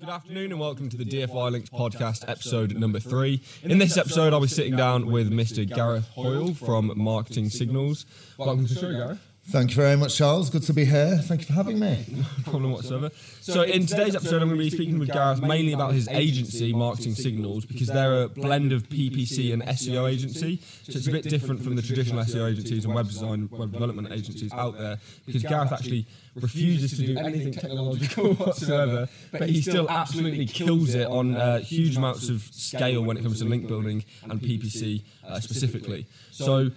Good afternoon and welcome to the DFY Links podcast, episode number three. In this episode, I'll be sitting down with Mr. Gareth Hoyle from Marketing Signals. Welcome to the show, Gareth. Thank you very much, Charles. Good to be here. Thank you for having me. No problem whatsoever. So, in today's episode, I'm going to be speaking with Gareth mainly about his agency, Marketing Signals, because they're a blend of PPC and SEO agency. So, it's a bit different from the traditional SEO agencies and web design, web development agencies out there, because Gareth actually refuses to do anything technological whatsoever, but he still absolutely kills it on uh, huge amounts of scale when it comes to link building and PPC uh, specifically. So,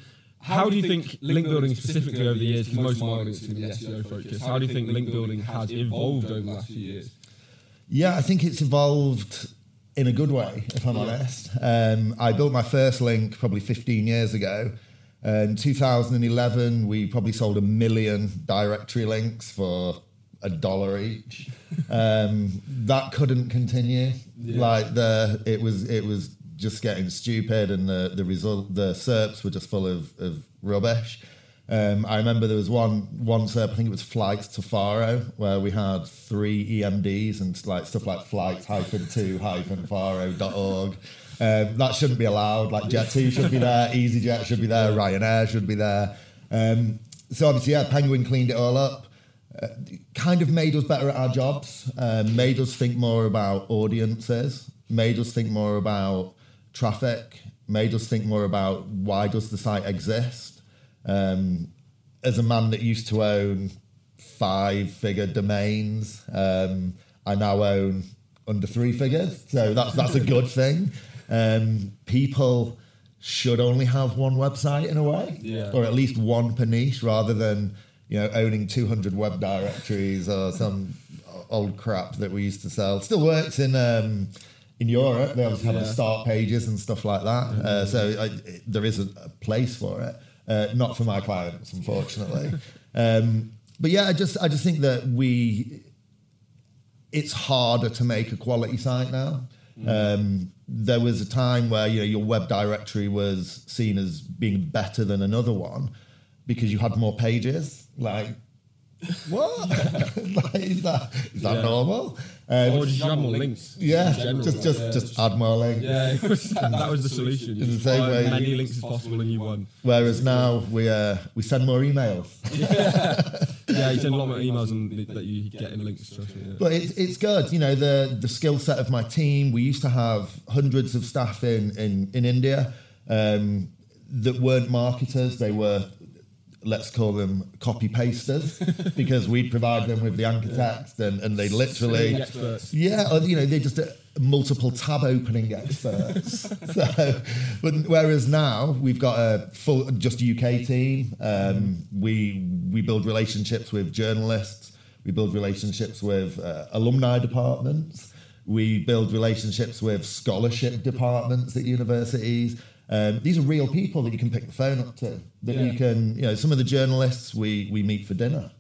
how do you think link building specifically over the years, because most of my audience is going to be SEO focused, how do you think link building has evolved over the last few years? Yeah, I think it's evolved in a good way, if I'm honest. Um, I built my first link probably 15 years ago. In 2011, we probably sold a million directory links for a dollar each. Um, that couldn't continue. Like the, it was, it was just getting stupid, and the the result, the SERPs were just full of, of rubbish. Um, I remember there was one one SERP, I think it was flights to Faro, where we had three EMDs and like stuff like flights hyphen two hyphen Faro.org. Um, that shouldn't be allowed. Like Jet2 should be there, EasyJet should be there, Ryanair should be there. Um, so obviously, yeah, Penguin cleaned it all up. Uh, kind of made us better at our jobs. Um, made us think more about audiences. Made us think more about traffic. Made us think more about why does the site exist. Um, as a man that used to own five-figure domains, um, I now own under three figures. So that's that's a good thing. Um, people should only have one website in a way, Yeah. or at least one per niche, rather than you know owning 200 web directories or some old crap that we used to sell. Still works in um, in Europe. They obviously have the start pages and stuff like that. Uh, so I, it, there isn't a place for it. Uh, not for my clients, unfortunately. um, but yeah, I just I just think that we it's harder to make a quality site now. Um, there was a time where you know your web directory was seen as being better than another one because you had more pages. Like, what? like, is that is that Yeah. normal? Um, Or just have more links? yeah, general, just just yeah. just add more links. Yeah, it was, that was the solution. In the same buy way- as many links as possible and you won. Whereas now we uh, we send more emails. Yeah, you send a lot more emails and that you get in links. Trust me. Yeah. But it's, it's good, you know, the, the skill set of my team. We used to have hundreds of staff in, in, in India um, that weren't marketers. They were, let's call them copy pasters, because we'd provide them with the anchor text and, and they literally, yeah, or, you know, they just uh, multiple tab opening experts. so, but whereas now we've got a full just UK team. Um, we we build relationships with journalists. We build relationships with uh, alumni departments. We build relationships with scholarship departments at universities. Um, these are real people that you can pick the phone up to. That you can, you know, some of the journalists we we meet for dinner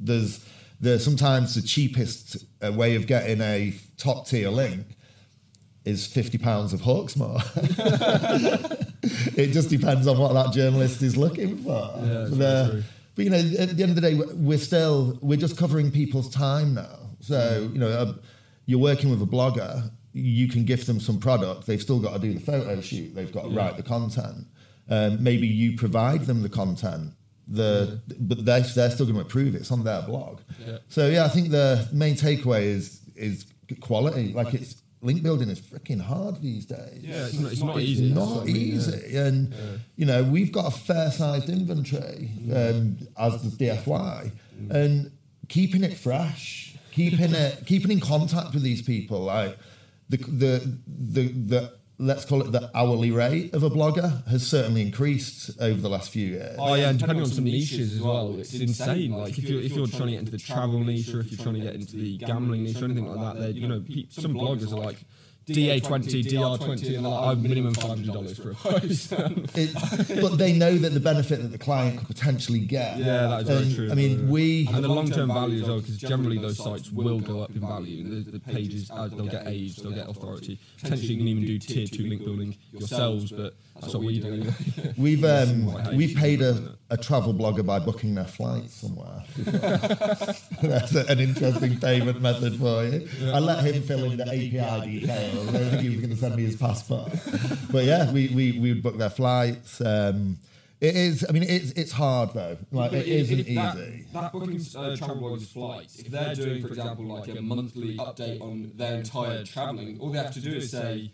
there's there's sometimes the cheapest uh, way of getting a top tier link is 50 pounds of Hawksmoor. it just depends on what that journalist is looking for. Yeah, but, uh, but you know, at the end of the day, we're still we're just covering people's time now. So you know, uh, you're working with a blogger, you can gift them some product. They've still got to do the photo shoot. They've got to write the content. Um, maybe you provide them the content. The but they're, they're still going to approve it. It's on their blog. Yeah. So yeah, I think the main takeaway is is quality. Like it's link building is freaking hard these days. Yeah, it's not, it's not easy. It's not mean, yeah. easy, and you know we've got a fair-sized inventory um, as the DFY, and keeping it fresh, keeping it, keeping in contact with these people, like the the the the let's call it the hourly rate of a blogger has certainly increased over the last few years. Oh yeah, and depending on some niches as well, it's insane. Like if you're if you're trying to get into the travel niche or if you're trying to get into the gambling niche or anything like that, they're you know some bloggers are like DA twenty, DR twenty, and they're like, I'm minimum five hundred dollars for a post. It, but they know that the benefit that the client could potentially get. Yeah, that is very true. I mean, we and the long-term value as well, because generally those sites will go up in value. The, the pages, uh, they'll get age, they'll get authority. Potentially, you can even do tier two link building yourselves, but That's, what, we do. We've um, we paid a, a travel blogger by booking their flights somewhere. That's an interesting payment method for you. I let him fill in the API details. I don't think he was going to send me his passport. But yeah, we we we would book their flights. Um, it is. I mean, it's it's hard though. Like But it if- isn't if that, easy. That booking uh, travel bloggers flights, if they're doing, for example, like a monthly update on their entire travelling, all they have to do is say,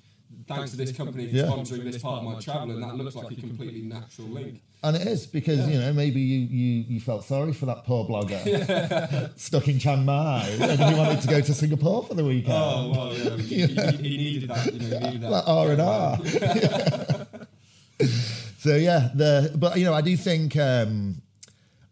"Thanks to this company for Yeah. sponsoring this part of my travel," and that looks like a completely natural link. And it is because you know maybe you, you, you felt sorry for that poor blogger stuck in Chiang Mai and he wanted to go to Singapore for the weekend. Oh well, yeah, he, he, he needed that. You know, he needed that. R and R. So yeah, the but you know I do think um,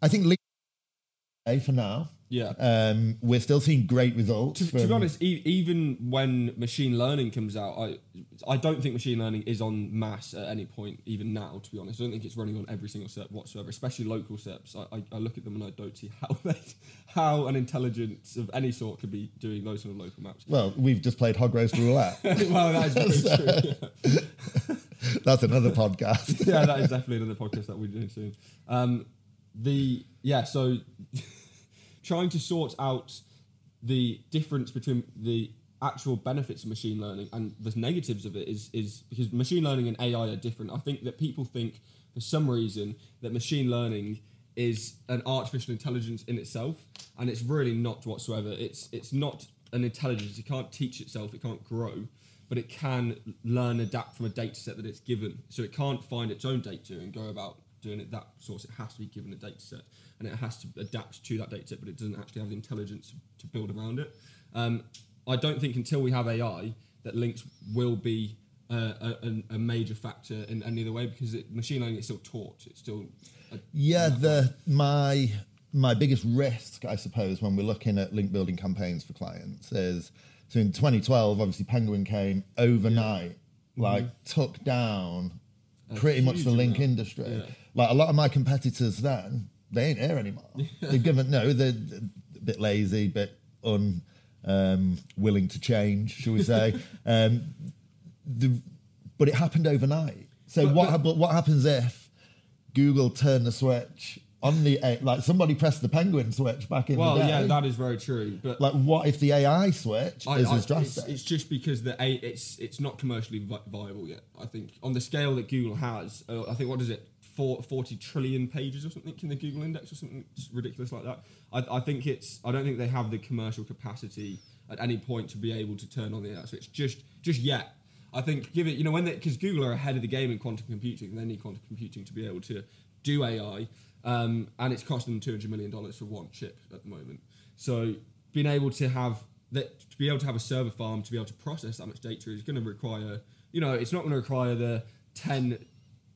I think LinkedIn for now. Yeah. Um, we're still seeing great results. To, to be honest, e- even when machine learning comes out, I I don't think machine learning is on mass at any point, even now. To be honest, I don't think it's running on every single SERP whatsoever, especially local SERPs. I, I, I look at them and I don't see how they, how an intelligence of any sort could be doing those sort of local maps. well, we've just played hog roast roulette. well, that is very true. That's another podcast. yeah, that is definitely another podcast that we're doing soon. Um, the yeah, so trying to sort out the difference between the actual benefits of machine learning and the negatives of it is is because machine learning and AI are different. I think that people think for some reason that machine learning is an artificial intelligence in itself, and it's really not whatsoever. It's it's not an intelligence. It can't teach itself. It can't grow but it can learn, adapt from a data set that it's given. So it can't find its own data and go about doing it that source. It has to be given a data set and it has to adapt to that data set, but it doesn't actually have the intelligence to build around it. Um, I don't think until we have AI that links will be uh, a, a, a major factor in any other way because it, machine learning is still taught. It's still a, Yeah, the my my biggest risk, I suppose, when we're looking at link building campaigns for clients is so in 2012, obviously Penguin came overnight, like took down pretty much the link amount. industry. Yeah. Like a lot of my competitors then, they ain't here anymore. They've given no, they're a bit lazy, bit un um, willing to change, shall we say? um, the, but it happened overnight. So But- what? but- what happens if Google turned the switch on the like somebody pressed the penguin switch back in well, the day? yeah, that is very true. But like what if the AI switch I- is I- as it's, drastic? it's just because the a it's it's not commercially vi- viable yet. I think on the scale that Google has, uh, I think what is it, Four, 40 trillion pages or something in the Google Index or something ridiculous like that. I, I think it's I don't think they have the commercial capacity at any point to be able to turn on the AI it's just just yet. I think give it you know when because Google are ahead of the game in quantum computing, they need quantum computing to be able to do AI, um, and it's costing them two hundred million dollars for one chip at the moment. So being able to have that to be able to have a server farm to be able to process that much data is going to require you know it's not going to require the 10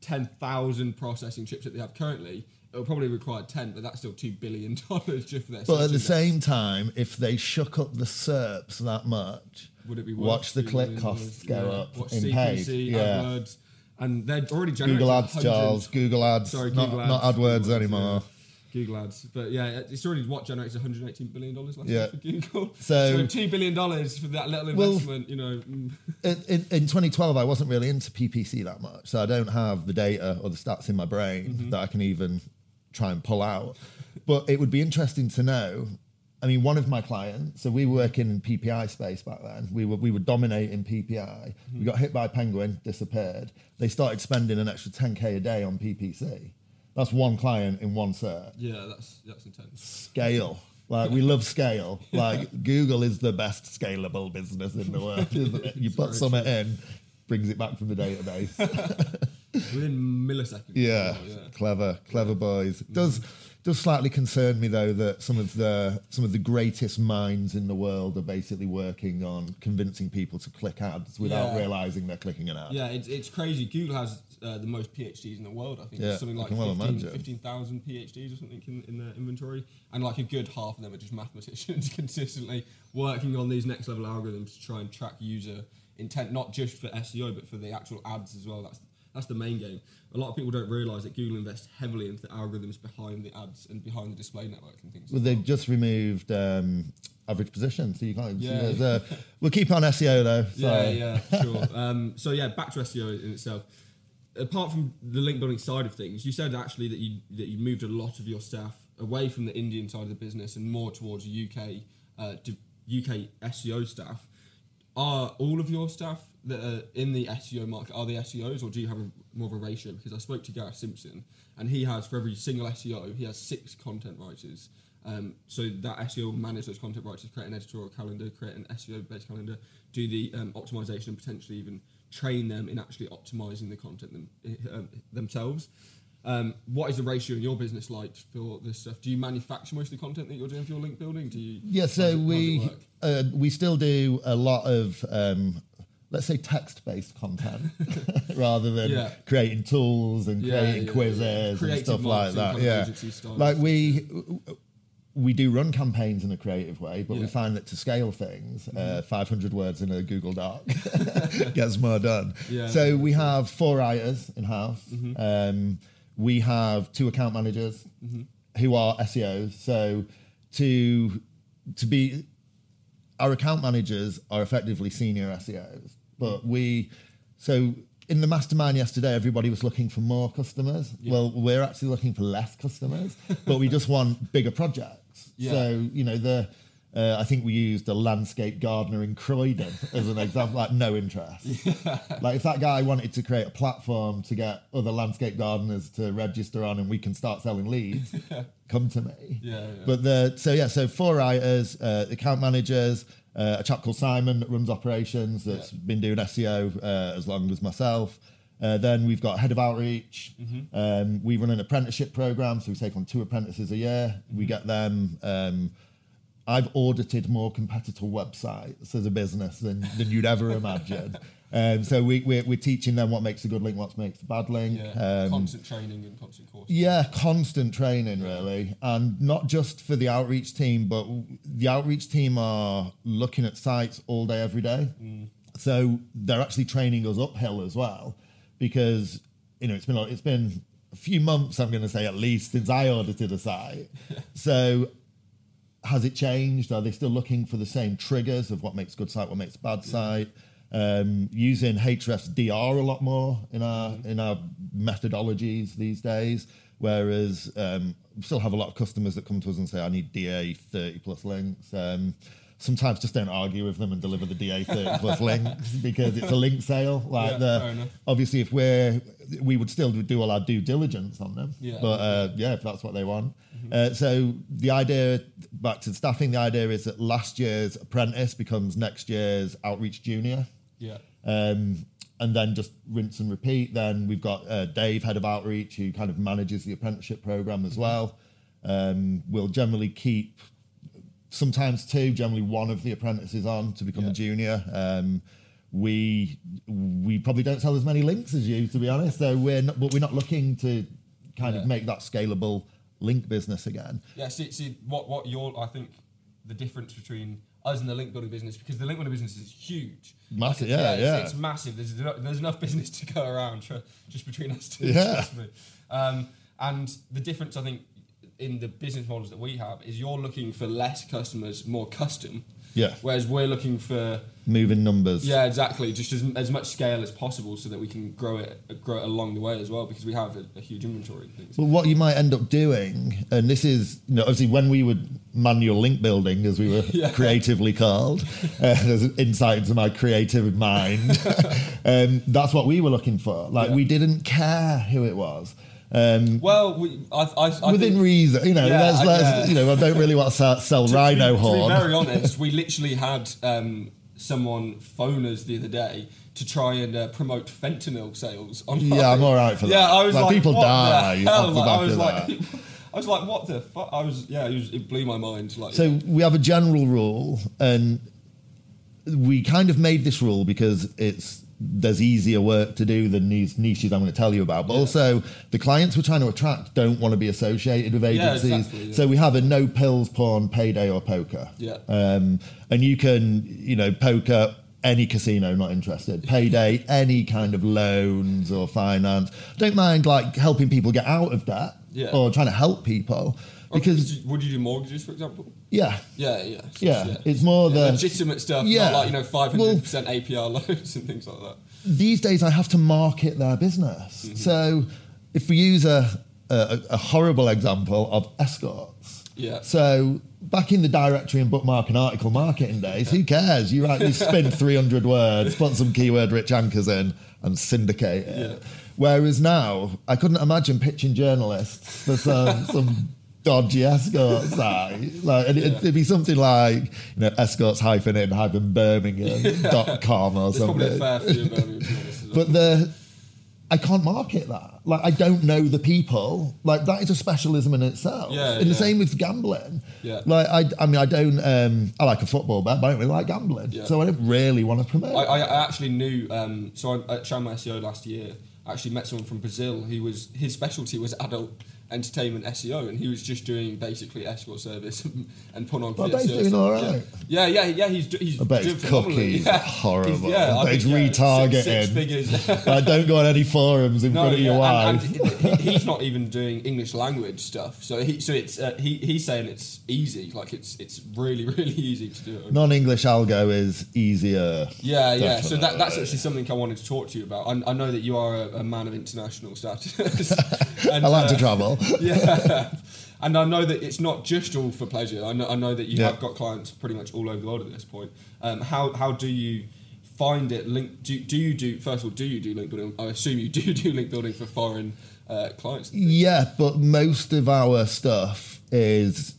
10,000 processing chips that they have currently it'll probably require 10 but that's still 2 billion dollars just for their but at the same time, if they shook up the SERPs that much, would it be worth watch the click costs go Yeah. up watch in CPC, paid. Yeah. AdWords and they're already generating Google Ads, Charles. Google Ads. sorry not, Google Ads, not AdWords anymore. yeah. Google Ads, but yeah, it's already what generates 118 billion dollars last Yeah. year for Google. So- So, two billion dollars for that little Well, investment, you know. mm. in, in, in 2012, I wasn't really into PPC that much, so I don't have the data or the stats in my brain Mm-hmm. that I can even try and pull out. But it would be interesting to know. I mean, one of my clients, so we were working in PPI space back then. We were we were dominating PPI. Mm-hmm. We got hit by Penguin, disappeared. They started spending an extra 10k a day on PPC. That's one client in one SERP. Yeah, that's that's intense. Scale. Like we love scale. Like Google is the best scalable business in the world, isn't it? You put some in, brings it back from the database. Within milliseconds. yeah, yeah. clever, clever boys. Does mm. Does slightly concern me though that some of the some of the greatest minds in the world are basically working on convincing people to click ads without Yeah. realizing they're clicking an ad. Yeah, it's, it's crazy. Google has uh, the most PhDs in the world. I think Yeah, something like well 15 imagine. 15,000 PhDs or something in, in their inventory, and like a good half of them are just mathematicians consistently working on these next level algorithms to try and track user intent, not just for SEO but for the actual ads as well. That's that's the main game. A lot of people don't realise that Google invests heavily into the algorithms behind the ads and behind the display networks and things. Well, they've just removed um, average position, so you can't. Yeah. There's a- we'll keep on SEO though. So. Yeah, yeah, sure. um, so yeah, back to SEO in itself. apart from the link building side of things, you said actually that you that you moved a lot of your staff away from the Indian side of the business and more towards UK uh, UK SEO staff. Are all of your staff that are in the SEO market are the SEOs, or do you have a, more of a ratio? Because I spoke to Gareth Simpson, and he has for every single SEO, he has six content writers. Um, so that SEO will manage those content writers, create an editorial calendar, create an SEO based calendar, do the um, optimization, and potentially even train them in actually optimizing the content them, um, themselves. Um, what is the ratio in your business like for this stuff? Do you manufacture most of the content that you're doing for your link building? Do you? Yeah, so we uh, we still do a lot of um, let's say text-based content rather than yeah. creating tools and yeah, creating yeah, quizzes and stuff like that. Yeah, like we we do run campaigns in a creative way, but we find that to scale things, uh, mm-hmm. uh, 500 words in a Google Doc gets more done. so we have four writers in house. Mm-hmm. Um, we have two account managers mm-hmm. who are SEOs. So to to be our account managers are effectively senior SEOs, but we so in the mastermind yesterday, everybody was looking for more customers. Yeah. Well, we're actually looking for less customers, but we just want bigger projects. Yeah. So you know the uh, I think we used a landscape gardener in Croydon as an example, like no interest. Yeah. Like if that guy wanted to create a platform to get other landscape gardeners to register on and we can start selling leads, yeah. come to me. Yeah, yeah, But the so yeah, so four writers, uh, account managers, uh, a chap called Simon that runs operations that's been doing SEO uh, as long as myself. Uh, then we've got head of outreach. Mm-hmm. Um, we run an apprenticeship program, so we take on two apprentices a year. Mm-hmm. We get them. Um, I've audited more competitor websites as a business than, than you'd ever imagine. Um, so we, we're, we're, teaching them what makes a good link, what makes a bad link. Yeah, um, constant training and constant courses. Yeah, constant training, really. And not just for the outreach team, but the outreach team are looking at sites all day, every day. Mm. So they're actually training us uphill as well because, you know, it's been, it's been a few months, I'm going to say at least, since I audited a site. so has it changed? Are they still looking for the same triggers of what makes good site, what makes bad site? Um, using Ahrefs-DR a lot more in our mm-hmm. in our methodologies these days. Whereas um, we still have a lot of customers that come to us and say, "I need DA thirty plus links." Um, sometimes just don't argue with them and deliver the DA 30 plus links because it's a link sale. Like yeah, the obviously, if we're we would still do all our due diligence on them. Yeah. But uh, yeah, if that's what they want. Mm-hmm. Uh, so the idea, back to staffing, the idea is that last year's apprentice becomes next year's outreach junior. Yeah. Um, and then just rinse and repeat. Then we've got uh, Dave, head of outreach, who kind of manages the apprenticeship program as mm-hmm. well. Um, we'll generally keep sometimes two, generally one of the apprentices on to become yeah. a junior. Um, we we probably don't sell as many links as you, to be honest. So we're not, but we're not looking to kind yeah. of make that scalable link business again. Yeah. See, see what what you're. I think the difference between us and the link building business because the link building business is huge. Massive, like, yeah, yeah. It's, it's, massive. There's enough, there's enough business to go around just between us two. Yeah. Um, and the difference, I think, in the business models that we have is you're looking for less customers, more custom. Yeah. Whereas we're looking for moving numbers. Yeah, exactly. Just as, as much scale as possible, so that we can grow it grow it along the way as well, because we have a, a huge inventory. Well, what you might end up doing, and this is you know, obviously when we would manual link building, as we were yeah. creatively called, uh, there's an insight into my creative mind. um, that's what we were looking for. Like yeah. we didn't care who it was. Um, well, we, I, I, I within think, reason, you know. Yeah, let's, let's, yeah. you know, I don't really want to sell, sell to, rhino to be, horn. To be very honest, we literally had um, someone phone us the other day to try and uh, promote fentanyl sales on. Yeah, I'm all right for that. Yeah, I was like, like people die. Hell? Like, I was like. I was like, "What the fuck?" I was, yeah, it, was, it blew my mind. Like, so we have a general rule, and we kind of made this rule because it's there's easier work to do than these niches I'm going to tell you about. But yeah. also, the clients we're trying to attract don't want to be associated with agencies. Yeah, exactly, yeah. So we have a no pills, porn, payday, or poker. Yeah. Um, and you can, you know, poker any casino not interested payday any kind of loans or finance don't mind like helping people get out of debt yeah. or trying to help people because would you, would you do mortgages for example Yeah. Yeah, yeah. So Yeah, it's more Yeah, the- legitimate stuff, Yeah. not like, you know, 500% APR loads and things like that. these days I have to market their business. Mm-hmm. So if we use a, a, a horrible example of escorts. Yeah. So back in the directory and bookmark and article marketing days, who cares? You write, you spin 300 words, put some keyword rich anchors in and syndicate it. Yeah. Whereas now, I couldn't imagine pitching journalists for some, some dodgy escort site. Like, and it'd, Yeah. it'd be something like, you know, escorts hyphen in hyphen Birmingham.com or It's probably something. a fair few of Birmingham, to be honest, as well. But the I can't market that. Like I don't know the people. Like that is a specialism in itself. Yeah, and the same with gambling. Yeah. Like I, I mean, I don't. Um, I like a football bet, but I don't really like gambling. Yeah. So I don't really want to promote. I, I I actually knew. Um, so I, at Chiang Mai SEO last year, I actually met someone from Brazil who was his specialty was adult entertainment SEO, and he was just doing basically escort service and put on. But I bet he's SEO doing stuff. Yeah. right. Yeah, yeah, yeah. He's he's I bet doing phenomenally. cookies Yeah. horrible. He's, yeah, I bet he's think, yeah, retargeting. Six, six figures. I don't go on any forums in No, front of your yeah, and, wife. and he, he's not even doing English language stuff. So he, so it's uh, he, he's saying it's easy, like it's it's really really easy to do. it. Non-English algo is easier. Yeah, yeah. So that, that's actually something I wanted to talk to you about. I, I know that you are a, a man of international status. and, I like to uh, travel. Yeah. And I know that it's not just all for pleasure. I know, I know that you Yeah. have got clients pretty much all over the world at this point. Um, how, how do you find it? Link? Do, do you do first of all? Do you do link building? I assume you do do link building for foreign uh, clients. Yeah, but most of our stuff is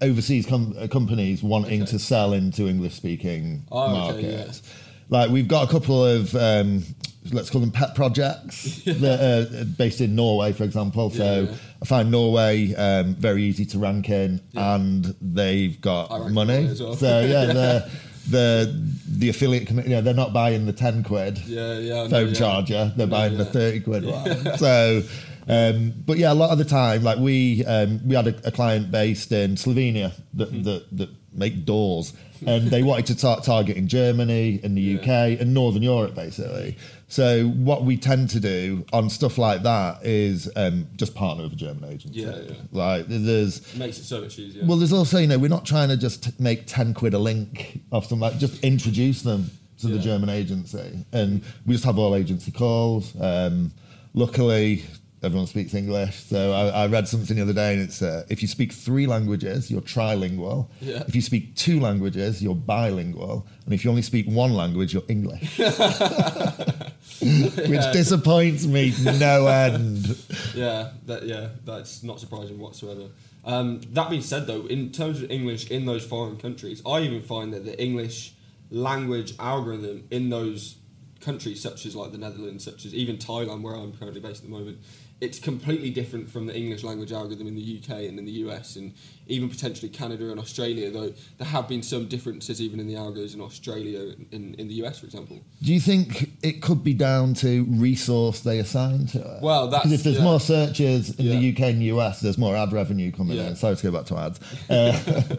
overseas com- uh, companies wanting Okay. to sell into English speaking Oh, okay, markets. Like we've got a couple of um, let's call them pet projects that are based in Norway, for example. So Yeah, yeah. I find Norway um, very easy to rank in, Yeah. and they've got money. Well. So yeah, the the the affiliate committee, you know, they're not buying the ten quid Yeah, yeah. Phone charger. They're No, buying the thirty quid one. So, um, but yeah, a lot of the time, like we um, we had a, a client based in Slovenia that Hmm. that, that make doors, and they wanted to tar- target in Germany, in the Yeah. UK, and Northern Europe, basically. So what we tend to do on stuff like that is um, just partner with a German agency. Yeah, yeah. Like there's. It makes it so much easier. Well, there's also, you know, we're not trying to just make 10 quid a link off some, like, just introduce them to the German agency. And we just have all agency calls. Um, luckily, everyone speaks English. So I, I read something the other day, and it's uh, if you speak three languages, you're trilingual. Yeah. If you speak two languages, you're bilingual. And if you only speak one language, you're English. Which disappoints me no end. Yeah, that yeah, that's not surprising whatsoever. Um, that being said, though, in terms of English in those foreign countries, I even find that the English language algorithm in those countries, such as like the Netherlands, such as even Thailand, where I'm currently based at the moment, it's completely different from the English language algorithm in the UK and in the US, and even potentially Canada and Australia. Though there have been some differences even in the algos in Australia and in, in the US, for example. Do you think it could be down to resource they assign to it? Well, that's- because if there's yeah. more searches in the UK and US, there's more ad revenue coming Yeah. in. Sorry to go back to ads. Uh,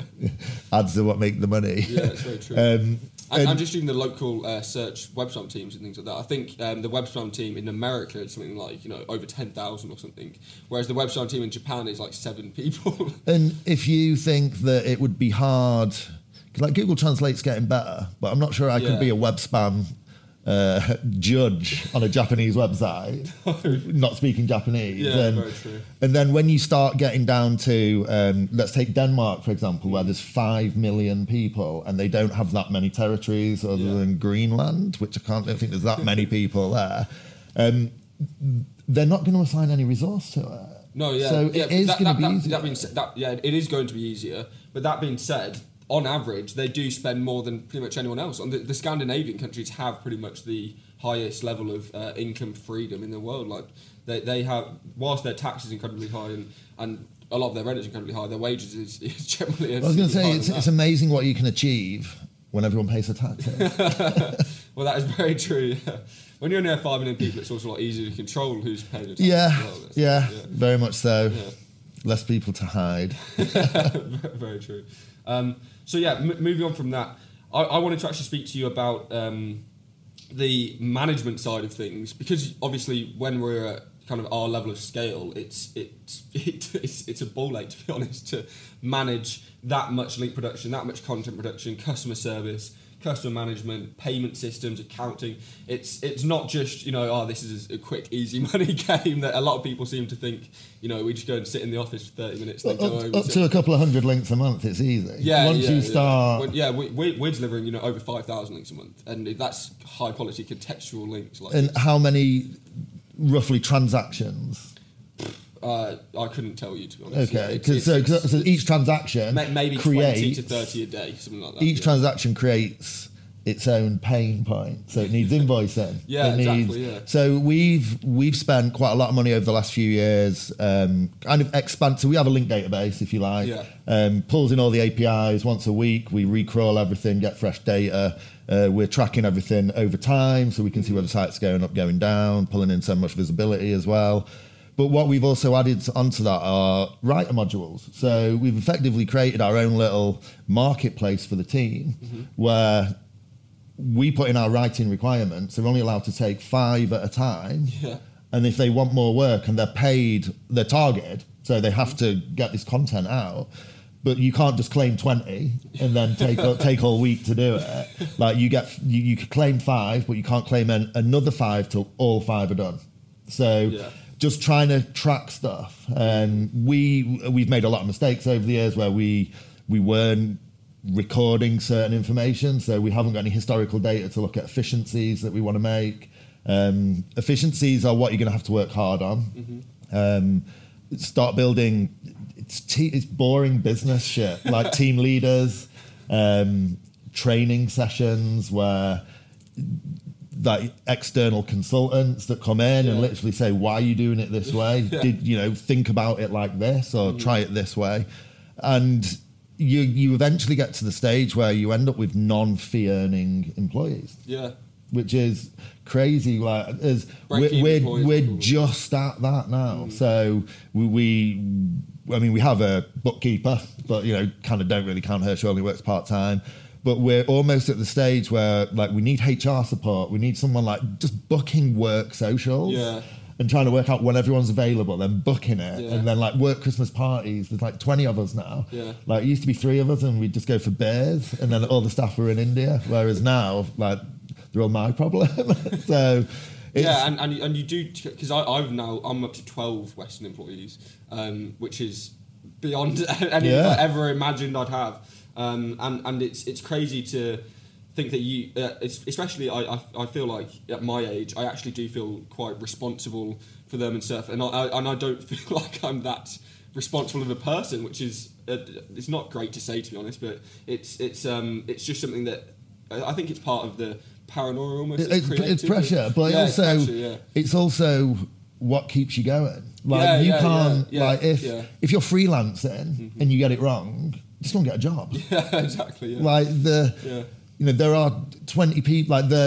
ads are what make the money. Yeah, it's very true. Um, And, and- just doing the local uh, search web spam teams and things like that. I think um, the web spam team in America is something like you know over ten thousand or something, whereas the web spam team in Japan is like seven people. And if you think that it would be hard, 'cause like Google Translate's getting better, but I'm not sure I Yeah. could be a web spam uh, judge on a Japanese website, not speaking Japanese. Yeah, and, very true. and then when you start getting down to, um, let's take Denmark for example, where there's five million people and they don't have that many territories other Yeah. than Greenland, which I can't I don't think there's that many people there. Um, they're not going to assign any resource to it. no, yeah, So yeah, it is that- going to be that- easier. That being that, yeah, it is going to be easier. But that being said, on average, they do spend more than pretty much anyone else. And the, the Scandinavian countries have pretty much the highest level of uh, income freedom in the world. Like they, they have, whilst their tax is incredibly high and, and a lot of their rent is incredibly high, their wages is, is generally. I was going to say it's, it's amazing what you can achieve when everyone pays their taxes. Well, that is very true. Yeah. When you're near five million people, it's also a lot easier to control who's paying the tax. yeah, well. That's- yeah, very much so. Yeah. Less people to hide. very true. Um, so yeah, m- moving on from that, I, I wanted to actually speak to you about um, the management side of things because obviously when we're at kind of our level of scale, it's it's it's it's a ball ache to be honest to manage that much link production, that much content production, customer service customer management, payment systems, accounting. It's it's not just you know oh this is a quick easy money game that a lot of people seem to think you know we just go and sit in the office for thirty minutes. Up, up to a couple of hundred links a month, it's easy. Yeah, once yeah, you start. Yeah, we, we, we're delivering you know over five thousand links a month, and that's high quality contextual links. Like and how many roughly transactions? Uh, I couldn't tell you to be honest. Okay, because so, so each transaction ma- maybe creates twenty to thirty a day, something like that. each yeah. transaction creates its own pain point. So it needs invoicing. Yeah, it exactly, yeah. So we've we've spent quite a lot of money over the last few years, um, kind of expand. So we have a link database, if you like, Yeah. um, pulls in all the APIs once a week. We recrawl everything, get fresh data. Uh, we're tracking everything over time, so we can see where the site's going up, going down, pulling in so much visibility as well. But what we've also added onto that are writer modules. So we've effectively created our own little marketplace for the team mm-hmm. where we put in our writing requirements. They're only allowed to take five at a time. Yeah. And if they want more work and they're paid, they're targeted, so they have to get this content out. But you can't just claim 20 and then take take all week to do it. Like you get you, you could claim five, but you can't claim an, another five till all five are done. So Yeah. Just trying to track stuff. And we we've made a lot of mistakes over the years where we we weren't recording certain information, so we haven't got any historical data to look at efficiencies that we want to make. Um, efficiencies are what you're going to have to work hard on. Um, start building. It's te- it's boring business shit like team leaders, um, training sessions where like external consultants that come in and literally say, "Why are you doing it this way? Yeah. Did you know think about it like this or try it this way?" And you you eventually get to the stage where you end up with non-fee earning employees, Yeah. which is crazy. Like as we're we're, we're just at that now. So we, we I mean we have a bookkeeper, but you know kind of don't really count her. She only works part time. But we're almost at the stage where like we need HR support. We need someone like just booking work socials. Yeah. And trying to work out when everyone's available, then booking it, Yeah. and then like work Christmas parties. There's like 20 of us now. Yeah. Like it used to be three of us, and we'd just go for beers, and then all the staff were in India. Whereas now, like they're all my problem. so it's, yeah, and, and, you- and you do because I've now I'm up to twelve Western employees, um, which is beyond anything Yeah. I ever imagined I'd have, um, and and it's it's crazy to think that you, uh, especially I, I I feel like at my age I actually do feel quite responsible for them and stuff, and I, I and I don't feel like I'm that responsible of a person, which is uh, it's not great to say to be honest, but it's it's um it's just something that I think it's part of the paranoia almost. It- it's, it's pressure, but Yeah, also it's pressure, yeah. it's also what keeps you going. Like Yeah, you can't like if. Mm-hmm. if you're freelancing and you get it wrong, just don't get a job. Yeah, exactly. Yeah. Like the Yeah. you know there are 20 people like the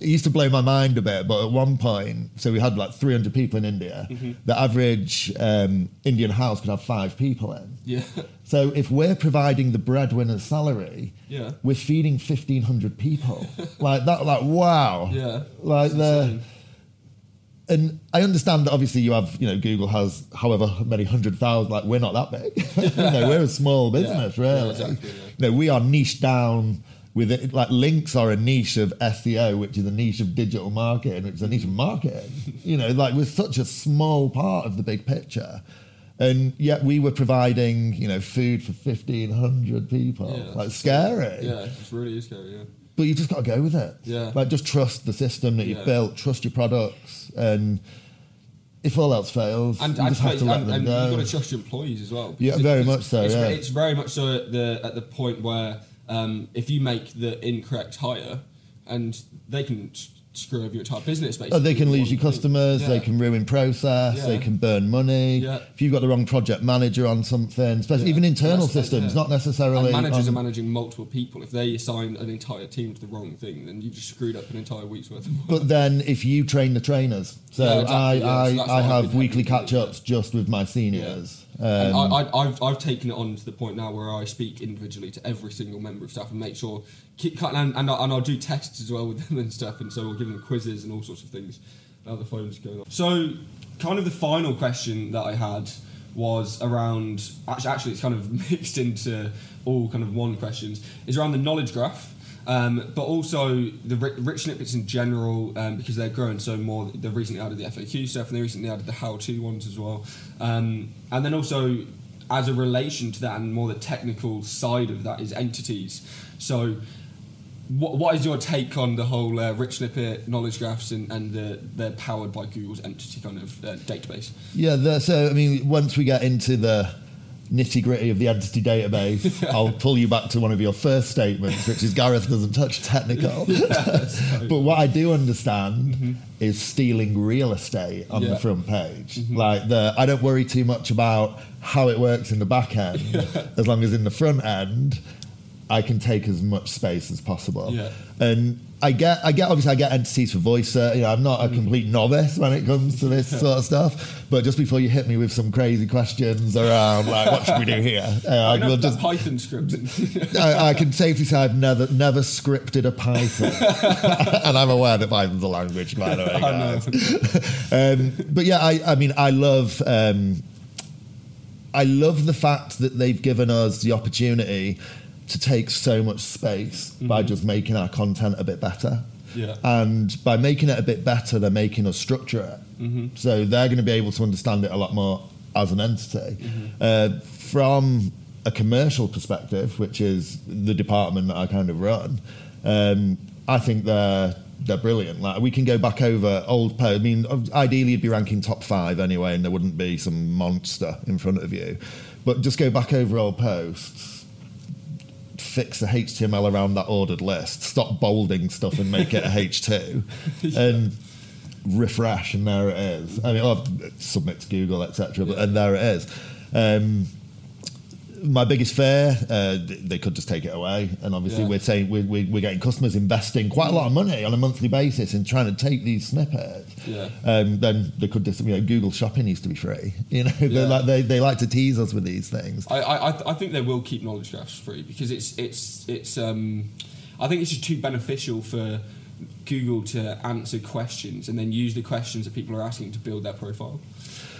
it used to blow my mind a bit but at one point so we had like 300 people in india Mm-hmm. the average um, indian house could have five people in yeah. so if we're providing the breadwinner's salary Yeah. we're feeding 1500 people like that like wow Yeah. like It's the insane. And I understand that obviously you have, you know, Google has however many hundred thousand, like we're not that big. you know, we're a small business, Yeah, really. exactly, yeah. You know, we are niche down with it. Like links are a niche of SEO, which is a niche of digital marketing, which is a niche of marketing. you know, like we're such a small part of the big picture. And yet we were providing, you know, food for 1,500 people. Yeah, like scary. Yeah, it's really scary. Yeah. But you just got to go with it. Yeah. Like just trust the system that you've built, trust your products, and if all else fails, And, you and, just have to let and, them and go. you've got to trust your employees as well. Yeah, very much so, It's, yeah. it's very much so at the at the point where um, if you make the incorrect hire, and they can screw over your entire business. Basically, Oh, they can lose your customers. They can ruin process. Yeah. They can burn money. Yeah. If you've got the wrong project manager on something, especially Yeah. even internal systems, yeah. not necessarily. And managers on- are managing multiple people. If they assign an entire team to the wrong thing, then you've just screwed up an entire week's worth of work. But then, if you train the trainers, so Yeah, exactly, I, yeah. So I, I've weekly having to do, catch ups just with my seniors. And Um, I, I, I've, I've taken it on to the point now where I speak individually to every single member of staff and make sure, keep, and, and, I, and I'll do tests as well with them and stuff, and so we'll give them quizzes and all sorts of things. Now the phone's going on. So, kind of the final question that I had was around. Actually, actually, it's kind of mixed into all kind of one questions. Is around the knowledge graph. Um, but also the rich snippets in general, um, because they're growing so more. They've recently added the FAQ stuff, and they recently added the how-to ones as well. Um, and then also, as a relation to that, and more the technical side of that is entities. So, what, what is your take on the whole uh, rich snippet knowledge graphs and, and the, they're powered by Google's entity kind of uh, database? Yeah, the, so I mean, once we get into the nitty gritty of the entity database, I'll pull you back to one of your first statements, which is Gareth doesn't touch technical. but what I do understand mm-hmm. is stealing real estate on yeah. the front page. Mm-hmm. Like the, I don't worry too much about how it works in the back end, yeah. as long as in the front end I can take as much space as possible. Yeah. And I get, I get, obviously, I get entities for voice. Uh, you know, I'm not a mm. complete novice when it comes to this sort of stuff. But just before you hit me with some crazy questions around, like, what should we do here? Uh, I will just Python script. I, I, can safely say I've never, never scripted a Python, and I'm aware that Python's a language, by the way. Guys. um, but yeah, I, I mean, I love. Um, I love the fact that they've given us the opportunity to take so much space mm-hmm. by just making our content a bit better. Yeah. And by making it a bit better, they're making us structure it. Mm-hmm. So they're going to be able to understand it a lot more as an entity. Mm-hmm. Uh, from a commercial perspective, which is the department that I kind of run, um, I think they're they're brilliant. Like we can go back over old posts. I mean, ideally you'd be ranking top five anyway, and there wouldn't be some monster in front of you. But just go back over old posts fix the HTML around that ordered list, stop bolding stuff and make it a H2, yeah. and refresh, and there it is. I mean, I'll submit to Google, etc., yeah. and there it is. Um, my biggest fear, uh, they could just take it away. And obviously, yeah. we're saying we're, we're, getting customers investing quite a lot of money on a monthly basis in trying to take these snippets. Yeah. Um, then they could just, you know, Google Shopping needs to be free. You know, yeah. like, they, they like to tease us with these things. I, I, I think they will keep knowledge graphs free because it's it's it's um, I think it's just too beneficial for Google to answer questions and then use the questions that people are asking to build their profile.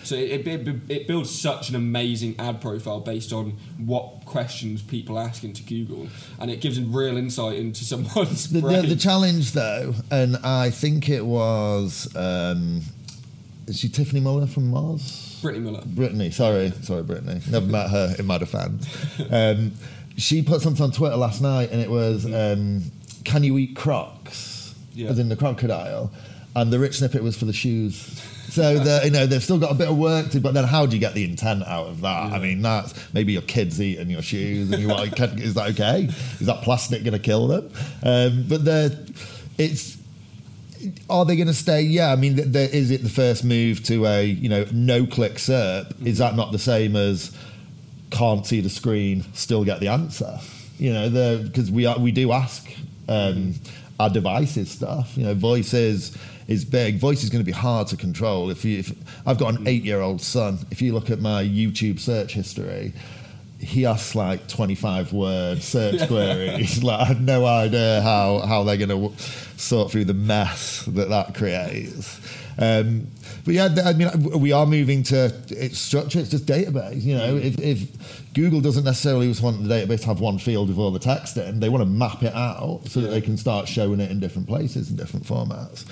So it, it, it, builds such an amazing ad profile based on what questions people ask into Google, and it gives them real insight into someone's the, brain. The, the challenge, though, and I think it was, um, is she Tiffany Muller from Moz? Britney Muller. Brittany, sorry, sorry, Brittany. Never met her in my defence. Um, she put something on Twitter last night, and it was, um, "Can you eat Crocs?" Yeah. As in the crocodile, and the rich snippet was for the shoes. So the, you know they've still got a bit of work to. But then how do you get the intent out of that? Yeah. I mean, that's maybe your kids eating your shoes, and you like, is that okay? Is that plastic going to kill them? Um, but the it's are they going to stay? Yeah, I mean, is it the first move to a you know no click SERP? Is that not the same as can't see the screen, still get the answer? You know, because we are we do ask um, our devices stuff. You know, voices is big. Voice is going to be hard to control. If, you, if I've got an eight-year-old son, if you look at my YouTube search history, he asks like 25 word search queries. Like I have no idea how how they're going to w- sort through the mess that that creates. Um, but yeah, I mean, we are moving to its structure. It's just database. You know, if, if Google doesn't necessarily just want the database to have one field with all the text in, they want to map it out so that they can start showing it in different places in different formats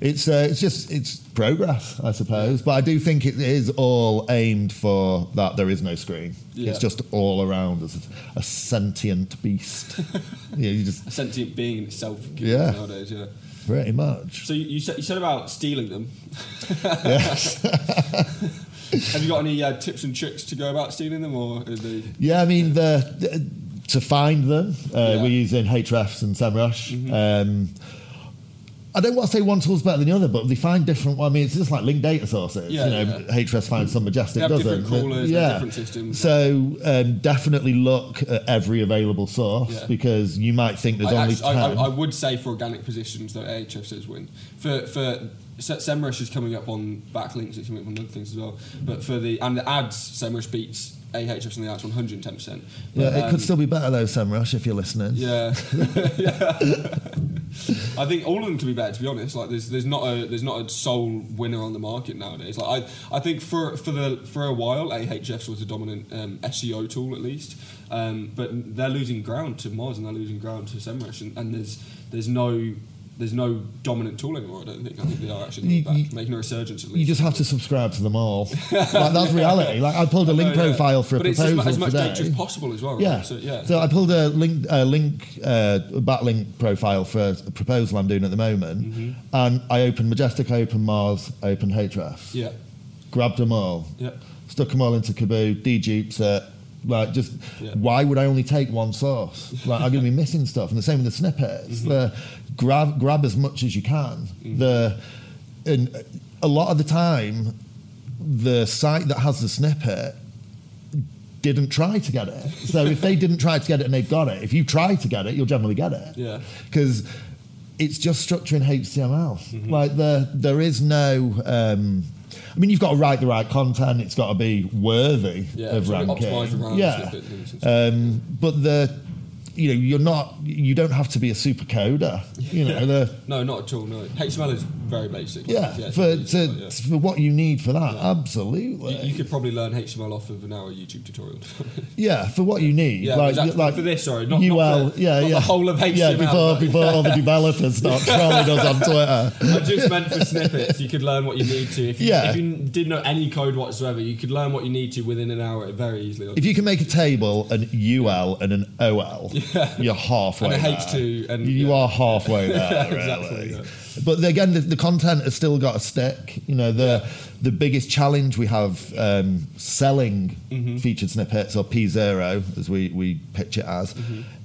it's uh, it's just it's progress, I suppose. But I do think it is all aimed for that. There is no screen. Yeah. It's just all around as a sentient beast. yeah, you just a sentient being in itself. Yeah. Nowadays, yeah. Pretty much. So you, you said you said about stealing them. yes. Have you got any uh, tips and tricks to go about stealing them, or they... Yeah, I mean the, the to find them, uh, yeah. we're using Ahrefs and SEMrush. Mm-hmm. Um, I don't want to say one tool's better than the other, but they find different. I mean, it's just like linked data sources. Yeah, you know, yeah. Finds some majestic, doesn't. Different crawlers, yeah. different systems. So um, definitely look at every available source yeah. because you might think there's I only actually, ten. I, I, would say for organic positions that Ahrefs is win. For for SEMrush is coming up on backlinks. It's coming up on other things as well. But for the and the ads, SEMrush beats Ahrefs and the ads 110. percent Yeah, it um, could still be better though, SEMrush, if you're listening. Yeah. yeah. I think all of them can be better. To be honest, like there's there's not a there's not a sole winner on the market nowadays. Like I I think for for the for a while Ahrefs was a dominant um, SEO tool at least, um, but they're losing ground to Moz and they're losing ground to SEMrush, and, and there's there's no there's no dominant tool anymore. I don't think. I think they are actually You- back, you- making a resurgence. At least. You just have to subscribe to them all. like, that's reality. Like I pulled a link No, yeah. profile for a but it's as, proposal as much today. data as possible as well. Right? Yeah. So yeah. So I pulled a link, a link, uh, backlink profile for a proposal I'm doing at the moment, Mm-hmm. and I opened Majestic, open Moz, open Ahrefs, yeah. grabbed them all, Yeah. stuck them all into Kaboo, dedupes it. Like just, Yeah. why would I only take one source? Like I'm going to be missing stuff, and the same with the snippets. Mm-hmm. The grab grab as much as you can. The and a lot of the time, the site that has the snippet didn't try to get it. So if they didn't try to get it and they've got it, if you try to get it, you'll generally get it. Yeah. Because it's just structuring HTML. Mm-hmm. Like the there is no. Um, I mean, you've got to write the right content. It's got to be worthy Yeah, of ranking. yeah, um, but the you know you're not you don't have to be a super coder. You know the No, not at all. No, HTML is very basic. yeah, it's for to, yeah. for what you need for that. Absolutely. You, you could probably learn HTML off of an hour YouTube tutorial. Yeah, for what you need. Yeah, like, exactly. like For this, sorry, not- UL, not for- yeah, not the yeah. whole of HTML. Yeah, before but- before all the developers start trolling us on Twitter. I just meant for snippets. You could learn what you need to. If you, Yeah. if you didn't know any code whatsoever, you could learn what you need to within an hour very easily. If you can make a table, an UL and an OL, you're halfway And a there. H2 and- you yeah. are halfway there, Exactly, really. yeah. But again, the, the content has still got to stick. You know, the the biggest challenge we have um, selling Mm-hmm. featured snippets or P zero, as we we pitch it as,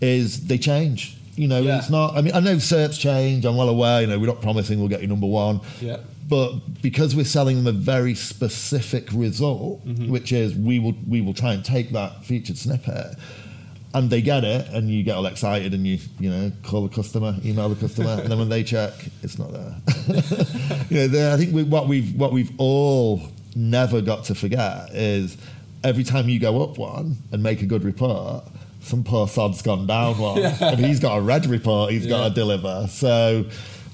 is they change. You know, Mm-hmm. Yeah. it's not. I mean, I know SERPs change. I'm well aware. You know, we're not promising we'll get you number one. Yeah. But because we're selling them a very specific result, Mm-hmm. which is we will we will try and take that featured snippet, and they get it, and you get all excited, and you you know call the customer, email the customer, and then when they check, it's not there. you know, I think we, what we've what we've all never got to forget is every time you go up one and make a good report. Some poor sod's gone down one, and he's got a red report he's got Yeah. to deliver. So,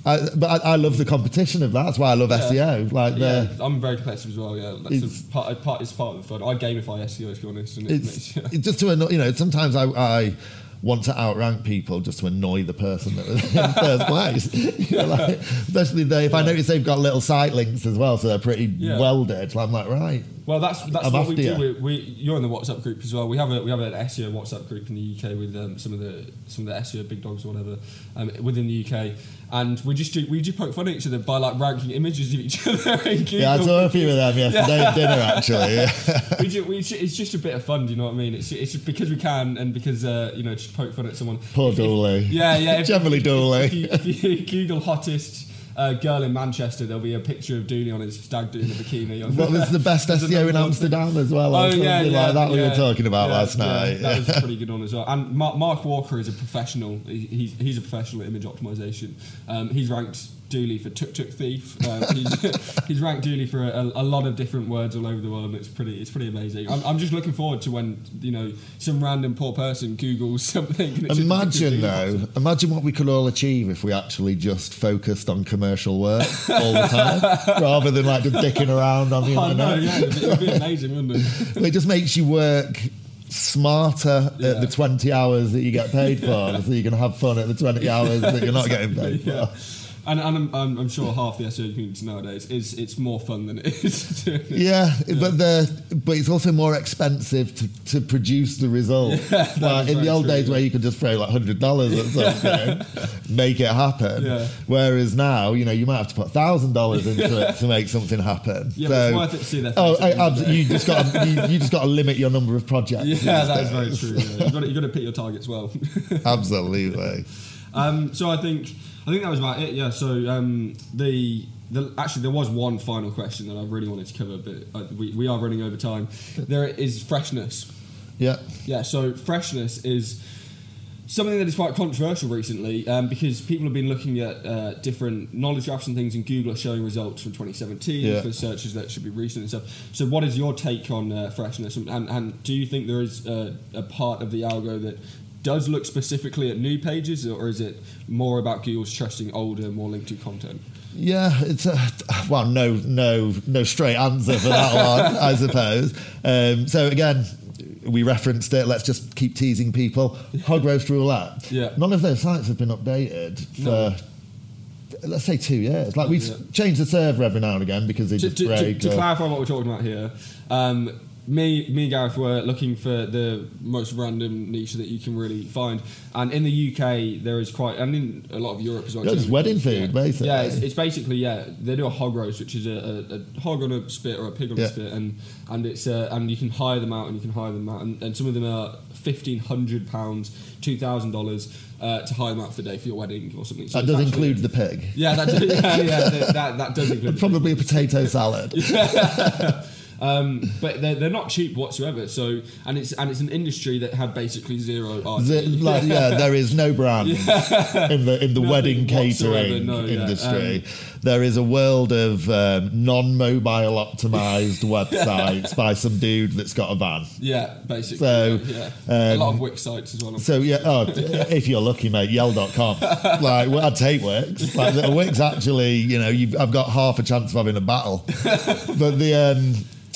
I, but I, I love the competition of that. That's why I love SEO. Like yeah, I'm very competitive as well. Yeah, that's It's- a part, part. It's part of the fun. I gamify SEO to be honest, and it makes, yeah. just to annoy, you know. Sometimes I, I want to outrank people just to annoy the person that was in first place. You know, like, especially they, if I notice they've got little site links as well, so they're pretty Yeah. welded. I'm like, right, Well, that's that's what we do. We, we, you're in the WhatsApp group as well. We have a we have an SEO WhatsApp group in the UK with um, some of the some of the SEO big dogs or whatever um, within the UK, and we just do we do poke fun at each other by like ranking images of each other. In yeah, I saw a few of them yesterday at dinner actually. Yeah. we ju- we it's just a bit of fun. Do you know what I mean? It's it's because we can and because uh, you know just poke fun at someone. Poor If- if- Dooley. Yeah, yeah. if- Generally if- Dooley. If you, if you Google hottest. Uh, girl in Manchester, there'll be a picture of Dooley on his stag doing a bikini. On What was the best SEO in. Amsterdam as well? Oh yeah, yeah, like that we were talking about yeah, last yeah, night. that was a pretty good one as well. And Mark, Mark Walker is a professional. He, he's, he's a professional at image optimization. Um, he's ranked Dooley for Tuk Tuk Thief. Um, he's, he's ranked Dooley for a, a lot of different words all over the world. And it's pretty, it's pretty amazing. I'm, I'm just looking forward to when you know some random poor person Googles something. Imagine though, imagine what we could all achieve if we actually just focused on commercial work all the time, rather than like just dicking around on the know, internet. yeah, it'd be, it'd be amazing, wouldn't it? It just makes you work smarter Yeah. at the 20 hours that you get paid for, so you can have fun at the 20 hours that you're not getting paid Yeah. for. And, and I'm, I'm, I'm sure half the SEO community nowadays is it's more fun than it is. to- Yeah, but the but it's also more expensive to, to produce the result. that like in the old true, days yeah. where you could just throw like hundred dollars at something, make it happen. Yeah. Whereas now, you know, you might have to put thousand dollars into it to make something happen. Yeah, so, but it's worth it to see their Oh, I, end of the abs- you just got to, you, you just got to limit your number of projects. Yeah, that is very true. Yeah. You've, got to, you've got to pick your targets well. Absolutely. um, so I think I think that was about it. Yeah. So um, the, the actually there was one final question that I really wanted to cover, but uh, we, we are running over time. There is freshness. Yeah. Yeah. So freshness is something that is quite controversial recently um, because people have been looking at uh, different knowledge graphs and things, and Google are showing results from 2017 Yeah. for searches that should be recent and stuff. So, what is your take on uh, freshness, and, and, and do you think there is uh, a part of the algo that does look specifically at new pages, or is it more about Google's trusting older, more linked to content? Yeah, it's a well, no, no, no straight answer for that one, I suppose. Um, so again, we referenced it. Let's just keep teasing people. Hog roast roulette. Yeah. None of those sites have been updated for. No. Let's say two years. Like we've Yeah. changed the server every now and again because they to, just to, to, break. to or- clarify what we're talking about here, um, me, me and Gareth were looking for the most random niche that you can really find, and in the UK there is quite, and in a lot of Europe as well. Yeah, it's wedding yeah. food, basically. Yeah, it's, it's basically yeah. They do a hog roast, which is a, a, a hog on a spit or a pig on Yeah. a spit, and and it's uh, and you can hire them out, and you can hire them out, and, and some of them are fifteen hundred pounds, two thousand dollars uh, to hire them out for the day for your wedding or something. So that does actually- include the pig. Yeah, that, does- yeah, yeah, that, that, does include. the Probably a potato salad. Um, but they're, they're not cheap whatsoever. So and it's and it's an industry that had basically zero The- like, yeah, there is no brand in the in the Nothing wedding catering no, yeah. industry. there is a world of um, non-mobile optimized websites by some dude that's got a van. Yeah, basically. So, yeah, a um, lot of Wix sites as well. So yeah, oh, if you're lucky, mate, Yell.com. like well, I'd take Wix. Like the Wix actually, you know, you've, I've got half a chance of having a battle. but the um,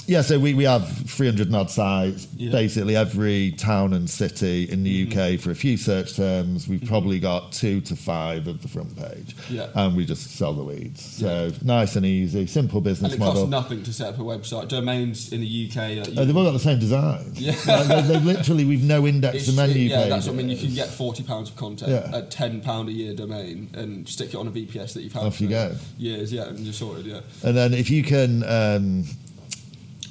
yeah, so we, we have 300 odd sites. Yeah. Basically, every town and city in the UK for a few search terms. We've probably got two to five of the front page, Yeah. and we just sell the leads. So nice and easy, simple business and it model. costs nothing to set up a website. Domains in the UK. You- Uh, they've all got the same design. Yeah. Like, they, they've literally we've no index it's- to menu yeah, pages. that's what I mean. You can get forty pounds of content Yeah. at ten pound a year domain and stick it on a VPS that you've had Off you go. years. Yeah, and you're sorted. Yeah, And then if you can, um,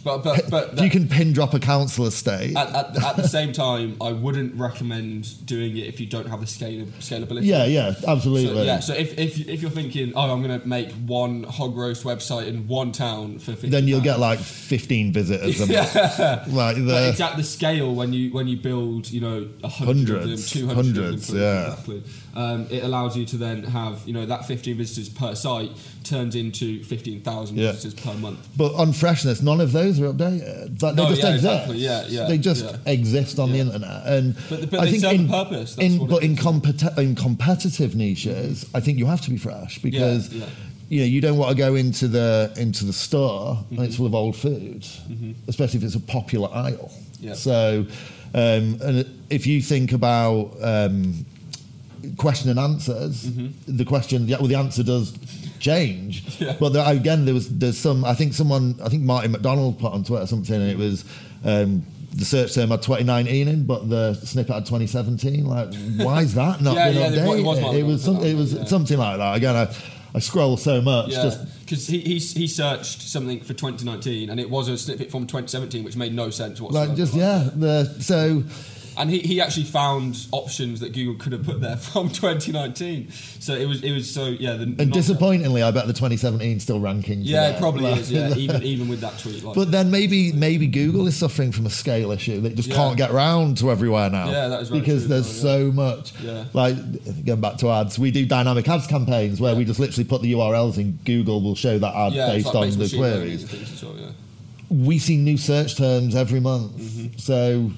but but but if you can pin drop a council estate, at, at, at the same time, I wouldn't recommend doing it if you don't have the scale scalability. yeah, yeah, absolutely. So, yeah, so if, if, if you're thinking, oh, I'm going to make one hog roast website in one town for 50 then you'll get like 15 visitors a month. Like But it's at the scale when you when you build, you know, a hundred of them, Hundreds, two hundred hundreds, of them, yeah. exactly. Um, it allows you to then have, you know, that 15 visitors per site turns into 15,000 Yeah. visitors per month. but on freshness, none of those are updated. Like, No, they just yeah, exist. exactly, yeah, yeah, they just yeah. exist on the internet, and But- but I they think serve a in, purpose, in but in, competi- in competitive niches, I think you have to be fresh because. You know, you don't want to go into the into the store and Mm-hmm. it's full of old food, especially if it's a popular aisle. Yeah. So, um, and if you think about um, question and answers, Mm-hmm. the question, yeah, well, the answer does change. Yeah. But there, again, there was there's some. I think someone, I think Martin MacDonald put on Twitter something, and it was. Um, the search term had 2019 in, but the snippet had 2017. Like, why is that not Yeah, been yeah, updated? it was it was, some, it was yeah. something like that. Again, I, I scroll so much. Yeah, Just because he, he, he searched something for 2019 and it was a snippet from 2017 which made no sense whatsoever. like, just yeah. The so And he, he actually found options that Google could have put there from 2019. So it was it was so yeah. The, and disappointingly, I bet the 2017 still ranking. Yeah, it probably Like- is. Yeah, even even with that tweet. Like, But then maybe maybe Google is suffering from a scale issue that just Yeah. can't get round to everywhere now. Yeah, that is because true there's as well, so much. Yeah. Like going back to ads, we do dynamic ads campaigns where Yeah. we just literally put the URLs in. Google will show that ad yeah, based like on the queries. and things as well, yeah. We see new search terms every month, Mm-hmm. so.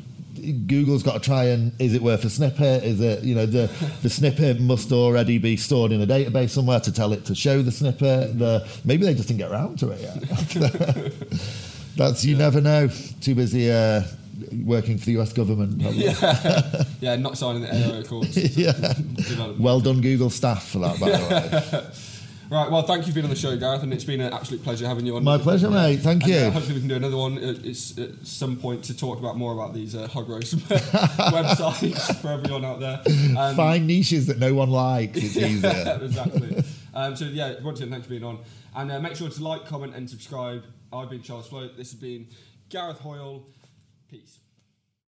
Google's got to try and is it worth a snippet? Is it you know the the snippet must already be stored in a database somewhere to tell it to show the snippet. The maybe they just didn't get around to it yet. That's you never know. Too busy uh, working for the US government. Yeah, yeah, not signing the AO Accords. Yeah. Well done, Google staff for that. By the way, Right, well, thank you for being on the show, Gareth, and it's been an absolute pleasure having you on. my pleasure, mate. Thank And, uh, you. hopefully, we can do another one at, at some point to talk about more about these uh, hog roast websites for everyone out there. Um, Find niches that no one likes. It's easier. exactly. Um, so yeah, once again, thanks for being on, and uh, make sure to like, comment, and subscribe. I've been Charles Floate. This has been Gareth Hoyle. Peace.